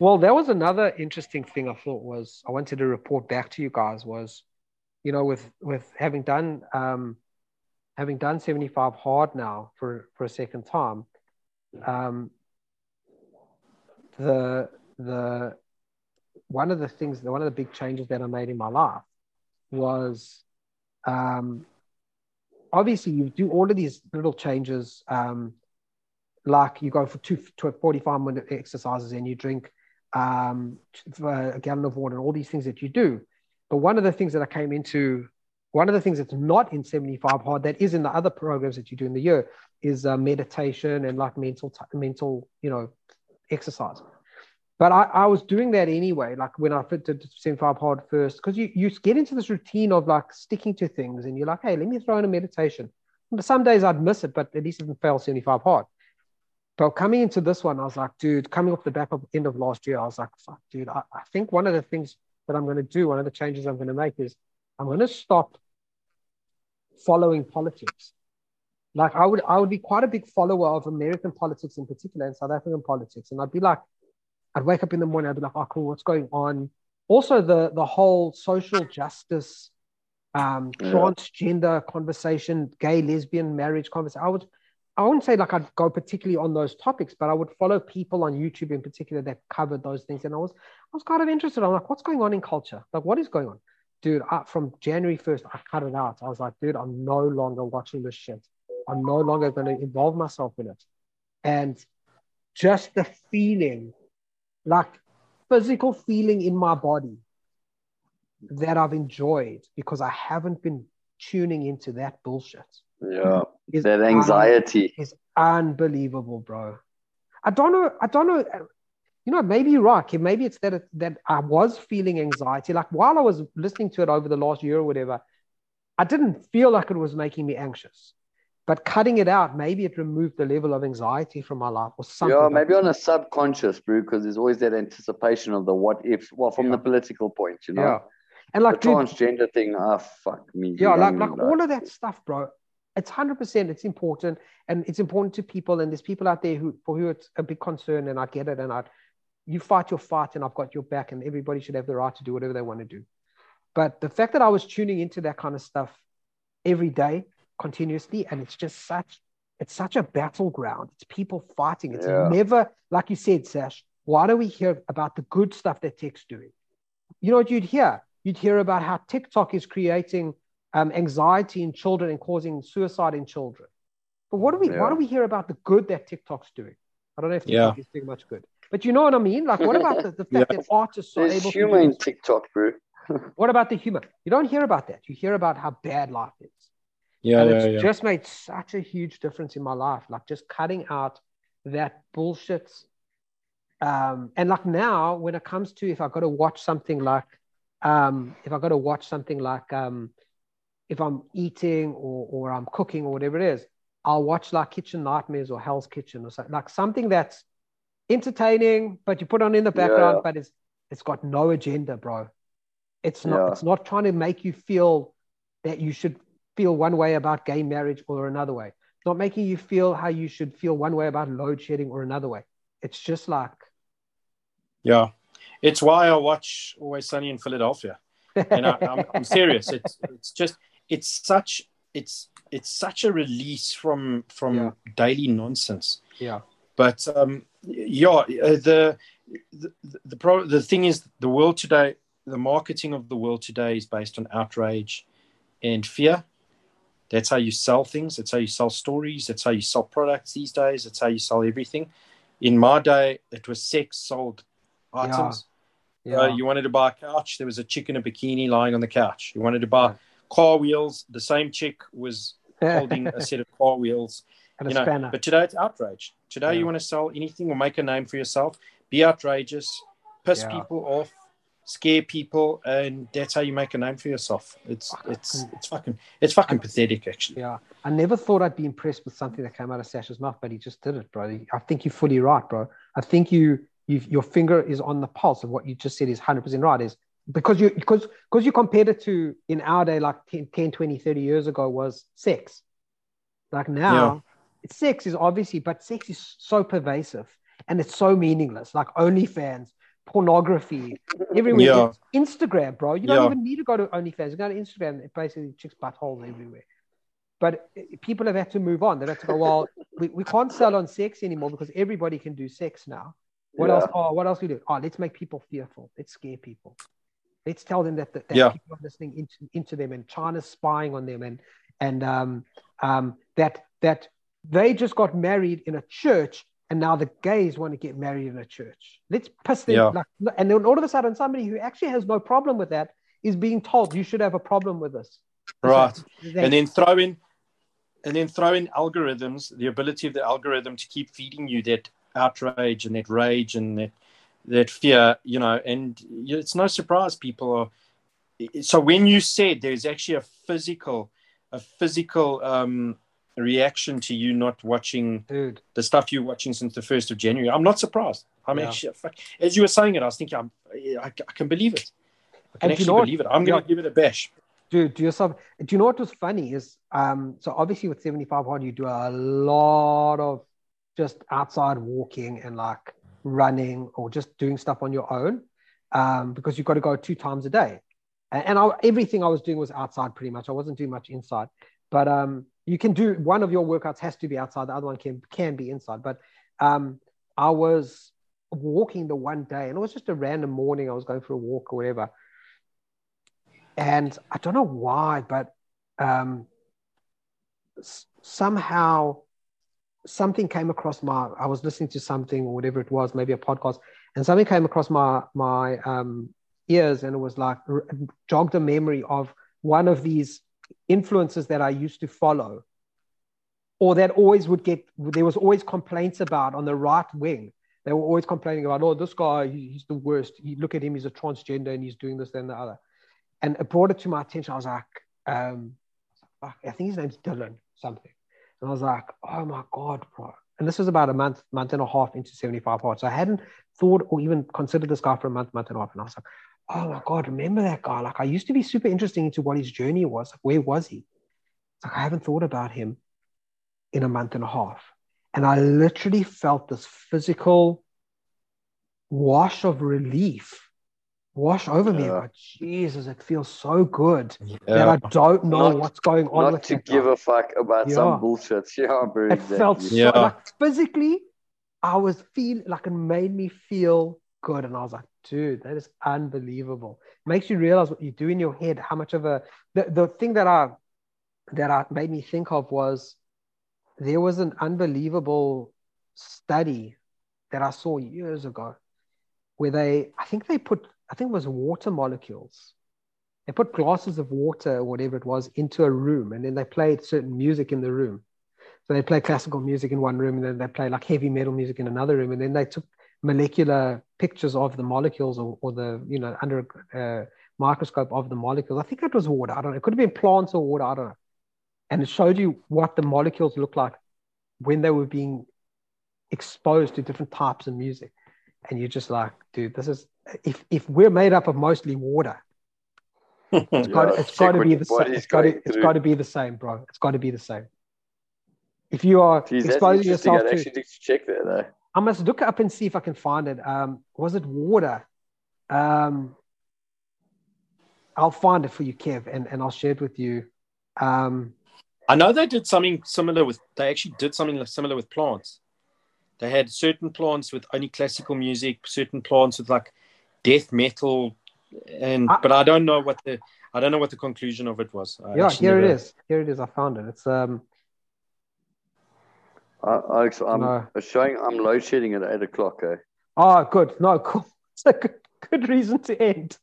Well, that was another interesting thing I thought was I wanted to report back to you guys was, you know, with with having done um, having done 75 hard now for for a second time, um, the the one of the things one of the big changes that I made in my life was um, obviously you do all of these little changes um, like you go for two to 45 minute exercises and you drink um, a gallon of water and all these things that you do. But one of the things that i came into one of the things that's not in 75 hard that is in the other programs that you do in the year is uh, meditation and like mental mental you know exercise. But I, I was doing that anyway like when i did 75 hard first because you, you get into this routine of like sticking to things and you're like hey let me throw in a meditation. Some days i'd miss it but at least it didn't fail 75 hard but coming into this one, I was like, dude, coming off the back of end of last year, I was like, fuck, dude, I, I think one of the things that I'm going to do, one of the changes I'm going to make is I'm going to stop following politics. Like I would, I would be quite a big follower of American politics in particular and South African politics. And I'd be like, I'd wake up in the morning, I'd be like, oh, cool, what's going on? Also, the the whole social justice, um, yeah. transgender conversation, gay, lesbian marriage conversation. I would, I wouldn't say like I'd go particularly on those topics, but I would follow people on YouTube in particular that covered those things. And I was, I was kind of interested. I'm like, what's going on in culture? Like, what is going on? Dude, I, from January 1st, I cut it out. I was like, dude, I'm no longer watching this shit. I'm no longer going to involve myself in it. And just the feeling, like physical feeling in my body that I've enjoyed because I haven't been tuning into that bullshit yeah, is that anxiety un- is unbelievable, bro. I don't know. I don't know. You know, maybe you're right. Maybe it's that it, that I was feeling anxiety. Like while I was listening to it over the last year or whatever, I didn't feel like it was making me anxious. But cutting it out, maybe it removed the level of anxiety from my life or something. Yeah, maybe on a subconscious, bro, because there's always that anticipation of the what if. Well, from yeah. the political point, you know. Yeah. And like the transgender dude, thing, ah, oh, fuck me. Yeah, like, like all of that stuff, bro it's 100% it's important and it's important to people and there's people out there who for who it's a big concern and i get it and i you fight your fight and i've got your back and everybody should have the right to do whatever they want to do. But the fact that i was tuning into that kind of stuff every day continuously and it's just such it's such a battleground. It's people fighting. It's yeah. never like you said sash why do we hear about the good stuff that tech's doing? You know what you'd hear? You'd hear about how tiktok is creating um, anxiety in children and causing suicide in children. But what do we? Yeah. Why do we hear about the good that TikTok's doing? I don't know if TikTok yeah. is doing much good, but you know what I mean. Like, what about the, the fact yeah. that artists are There's able humor to in TikTok, bro. what about the humor? You don't hear about that. You hear about how bad life is. Yeah, and yeah, it's yeah. just made such a huge difference in my life. Like just cutting out that bullshit. Um, and like now, when it comes to if I got to watch something like, um, if I got to watch something like um, if I'm eating or, or I'm cooking or whatever it is, I'll watch like Kitchen Nightmares or Hell's Kitchen or something like something that's entertaining, but you put on in the background, yeah. but it's it's got no agenda, bro. It's not yeah. it's not trying to make you feel that you should feel one way about gay marriage or another way. It's not making you feel how you should feel one way about load shedding or another way. It's just like Yeah. It's why I watch Always Sunny in Philadelphia. And I, I'm, I'm serious. It's it's just it's such it's it's such a release from from yeah. daily nonsense. Yeah. But um, yeah, uh, the the the, pro- the thing is, the world today, the marketing of the world today is based on outrage and fear. That's how you sell things. That's how you sell stories. That's how you sell products these days. That's how you sell everything. In my day, it was sex sold items. Yeah. Yeah. Uh, you wanted to buy a couch, there was a chick in a bikini lying on the couch. You wanted to buy car wheels. The same chick was holding a set of car wheels. And you know, spanner. But today it's outrage. Today yeah. you want to sell anything or make a name for yourself, be outrageous, piss yeah. people off, scare people, and that's how you make a name for yourself. It's it's it's fucking it's fucking I, pathetic actually. Yeah. I never thought I'd be impressed with something that came out of Sasha's mouth, but he just did it, bro. I think you're fully right, bro. I think you you your finger is on the pulse of what you just said is 100% right is because you because because you compared it to in our day like 10, 10 20 30 years ago was sex like now yeah. sex is obviously but sex is so pervasive and it's so meaningless like OnlyFans pornography everywhere. Yeah. Instagram, bro. You don't Yeah. even need to go to OnlyFans. You go to Instagram, it basically chicks buttholes everywhere. But people have had to move on. They've had to go, well, we, we can't sell on sex anymore because everybody can do sex now. What Yeah. else? Oh, what else we do? Oh, let's make people fearful. Let's scare people. Let's tell them that, that, that Yeah. people are listening into, into them and China's spying on them and and um, um, that that they just got married in a church and now the gays want to get married in a church. Let's piss them. Yeah. Like, and then all of a sudden, somebody who actually has no problem with that is being told you should have a problem with this. Right. They- and then throw in and then throw in algorithms the ability of the algorithm to keep feeding you that outrage and that rage and that that fear you know and it's no surprise people are so when you said there's actually a physical a physical um reaction to you not watching dude. the stuff you're watching since the 1st of january i'm not surprised i'm Yeah. actually as you were saying it i was thinking I'm, I, I can believe it i can And do you actually know believe it i'm gonna give it a bash Dude, do yourself. Do you know what was funny is um so obviously with 75 hard you do a lot of just outside walking and like running or just doing stuff on your own um because you've got to go two times a day. And, I, everything I was doing was outside pretty much. I wasn't doing much inside. But um you can do one of your workouts has to be outside. The other one can can be inside. But um I was walking the one day and it was just a random morning. I was going for a walk or whatever. And I don't know why, but um, somehow something came across my. I was listening to something or whatever it was, maybe a podcast, and something came across my my um, ears, and it was like jogged a memory of one of these influences that I used to follow, or that always would get. There was always complaints about on the right wing. They were always complaining about, oh, this guy, he- he's the worst. You look at him, he's a transgender, and he's doing this, and the other and it brought it to my attention. I was like, um, I think his name's Dylan something. And I was like, oh my God, bro. And this was about a month, month and a half into 75 hard. So I hadn't thought or even considered this guy for a month, month and a half. And I was like, oh my God, remember that guy? Like I used to be super interested into what his journey was. Like, where was he? It's like I haven't thought about him in a month and a half. And I literally felt this physical wash of relief wash over me. Like, Jesus, it feels so good that I don't know Not- what's going on Not with to that give guy. a fuck about Yeah. some bullshit. Yeah, bro. It Exactly. felt so Yeah. like physically, I was feel like it made me feel good, and I was like, dude, that is unbelievable. makes you realize what you do in your head, how much of a the, the thing that I that I made me think of was there was an unbelievable study that I saw years ago where they I think they put I think it was water molecules. They put glasses of water or whatever it was into a room and then they played certain music in the room. So they play classical music in one room and then they play like heavy metal music in another room. And then they took molecular pictures of the molecules or, or the, you know, under a uh, microscope of the molecules. I think it was water. I don't know. It could have been plants or water. I don't know. And it showed you what the molecules look like when they were being exposed to different types of music. And you're just like, dude, this is, if, if we're made up of mostly water, it's got, Yeah, it's check got to be the same. It's got to, going it's through. got to be the same, bro. It's got to be the same. If you are Jeez, exposing yourself I'd to, actually to check that though. I must look up and see if I can find it. Um, was it water? Um, I'll find it for you, Kev, and, and I'll share it with you. Um, I know they did something similar with. They actually did something similar with plants. They had certain plants with only classical music, certain plants with like death metal, and I- but I don't know what the I don't know what the conclusion of it was. I yeah, here it never- is. Here it is. I found it. It's um, I, Alex, I'm No. showing I'm load shedding at eight o'clock. Eh? oh, good. No, cool. It's a good, good reason to end.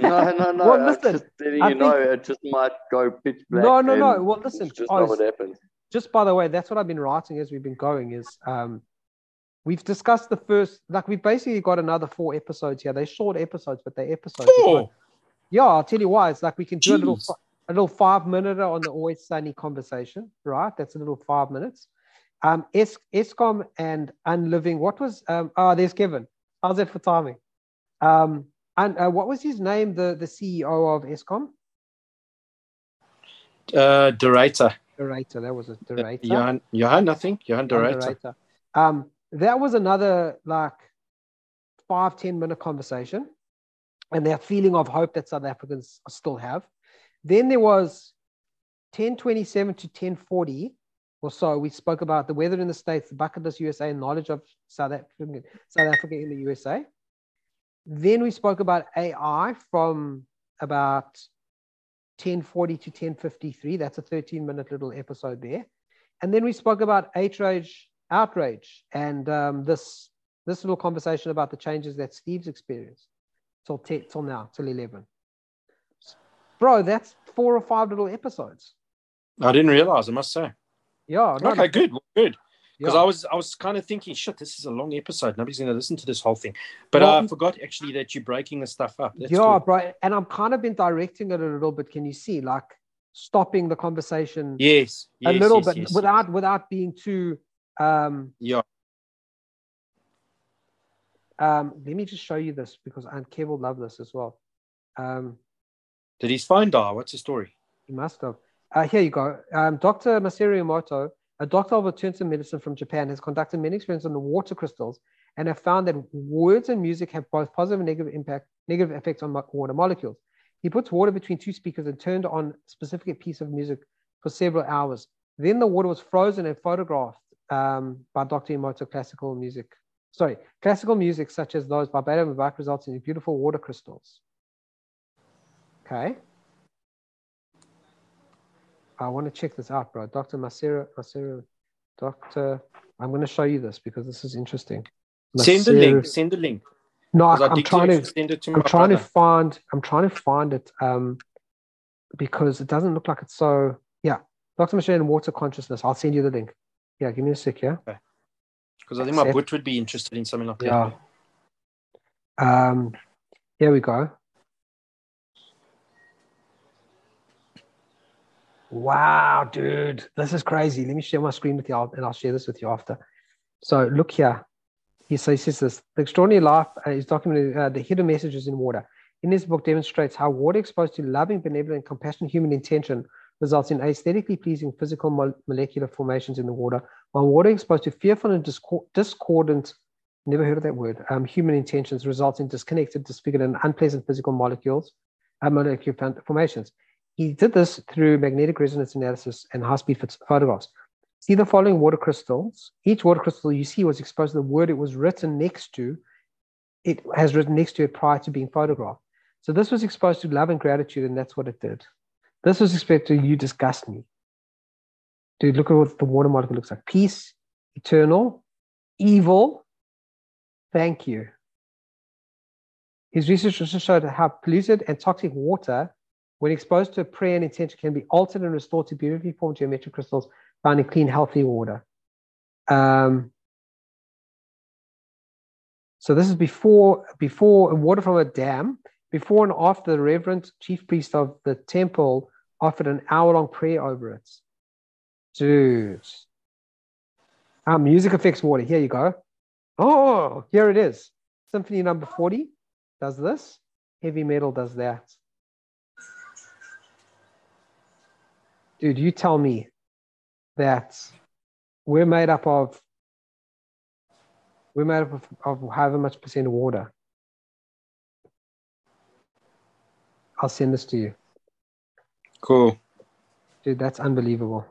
No, no, no. Well, listen, just letting I you know it just might go pitch black. No, no, no. and Well, listen. It's just oh, not what happens. just by the way, that's what I've been writing as we've been going. Is um, we've discussed the first, like we've basically got another four episodes here. They're short episodes, but they're episodes. Four. Yeah, I'll tell you why. It's like we can do a little a little five minute on the always sunny conversation, right? That's a little five minutes. Um, Es- Eskom and Unliving. What was um? Oh, there's Kevin. How's it for timing? Um, and uh, what was his name? The the CEO of Eskom, Uh, De Ruyter. Derator. That was a De Ruyter. Johan, Johan, I think Johan. De Ruyter. Um, that was another like five, 10 minute conversation and that feeling of hope that South Africans still have. Then there was 1027 to 1040 or so. We spoke about the weather in the States, the bucket list USA, and knowledge of South Africa, South Africa in the USA. Then we spoke about AI from about 1040 to 1053. That's a 13 minute little episode there. And then we spoke about outrage, outrage, and um, this this little conversation about the changes that Steve's experienced till till now, till 11. Bro, that's four or five little episodes. I didn't realize. I must say. Yeah. No, okay. No. Good. Good. Because yeah. I was I was kind of thinking, shit, this is a long episode. Nobody's going to listen to this whole thing. But well, I forgot actually that you're breaking the stuff up. That's yeah, cool. bro. And I'm kind of been directing it a little bit. Can you see, like stopping the conversation? Yes, a little yes, bit yes, without without being too. Um, yeah. Um, let me just show you this because Aunt Kev will love this as well. Um, Did his phone die? What's the story? He must have. Uh, here you go. Um, Dr. Masaru Emoto, a doctor of alternative medicine from Japan, has conducted many experiments on the water crystals and have found that words and music have both positive and negative impact, negative effects on water molecules. He puts water between two speakers and turned on a specific piece of music for several hours. Then the water was frozen and photographed um, by Dr. Emoto classical music sorry, classical music such as those by Beethoven and Bach results in beautiful water crystals. Okay. I want to check this out, bro. Dr. Masera, Masera, Dr. I'm going to show you this because this is interesting. Send the link. Send the link. No, I, am trying to. Send it to I'm trying brother. to find. I'm trying to find it um, because it doesn't look like it's so. Yeah, Dr. Masera and water consciousness. I'll send you the link. Yeah, give me a sec. Yeah. Okay because I think my boot would be interested in something like that. Yeah. Um, here we go. Wow, dude, this is crazy. Let me share my screen with you, and I'll share this with you after. So look here. He says, he says this: the extraordinary life uh, is documented. Uh, the hidden messages in water. In this book, demonstrates how water exposed to loving, benevolent, and compassionate human intention results in aesthetically pleasing physical mo- molecular formations in the water, while water exposed to fearful and discordant, never heard of that word, um, human intentions results in disconnected, disfigured, and unpleasant physical molecules, uh, molecular formations. He did this through magnetic resonance analysis and high-speed photographs. See the following water crystals. Each water crystal you see was exposed to the word it was written next to. It has written next to it prior to being photographed. So this was exposed to love and gratitude, and that's what it did. This was expected. You disgust me. Dude, look at what the water molecule looks like. Peace, eternal, evil, thank you. His research also showed how polluted and toxic water, when exposed to prayer and intention, can be altered and restored to beautifully formed geometric crystals found in clean, healthy water. Um, so this is before before water from a dam before and after, the reverend chief priest of the temple offered an hour long prayer over it. Dude. Ah, music affects water. Here you go. Oh, here it is. Symphony number 40 does this. Heavy metal does that. Dude, you tell me that we're made up of we're made up of, of however much percent of water. I'll send this to you. Cool. Dude, that's unbelievable.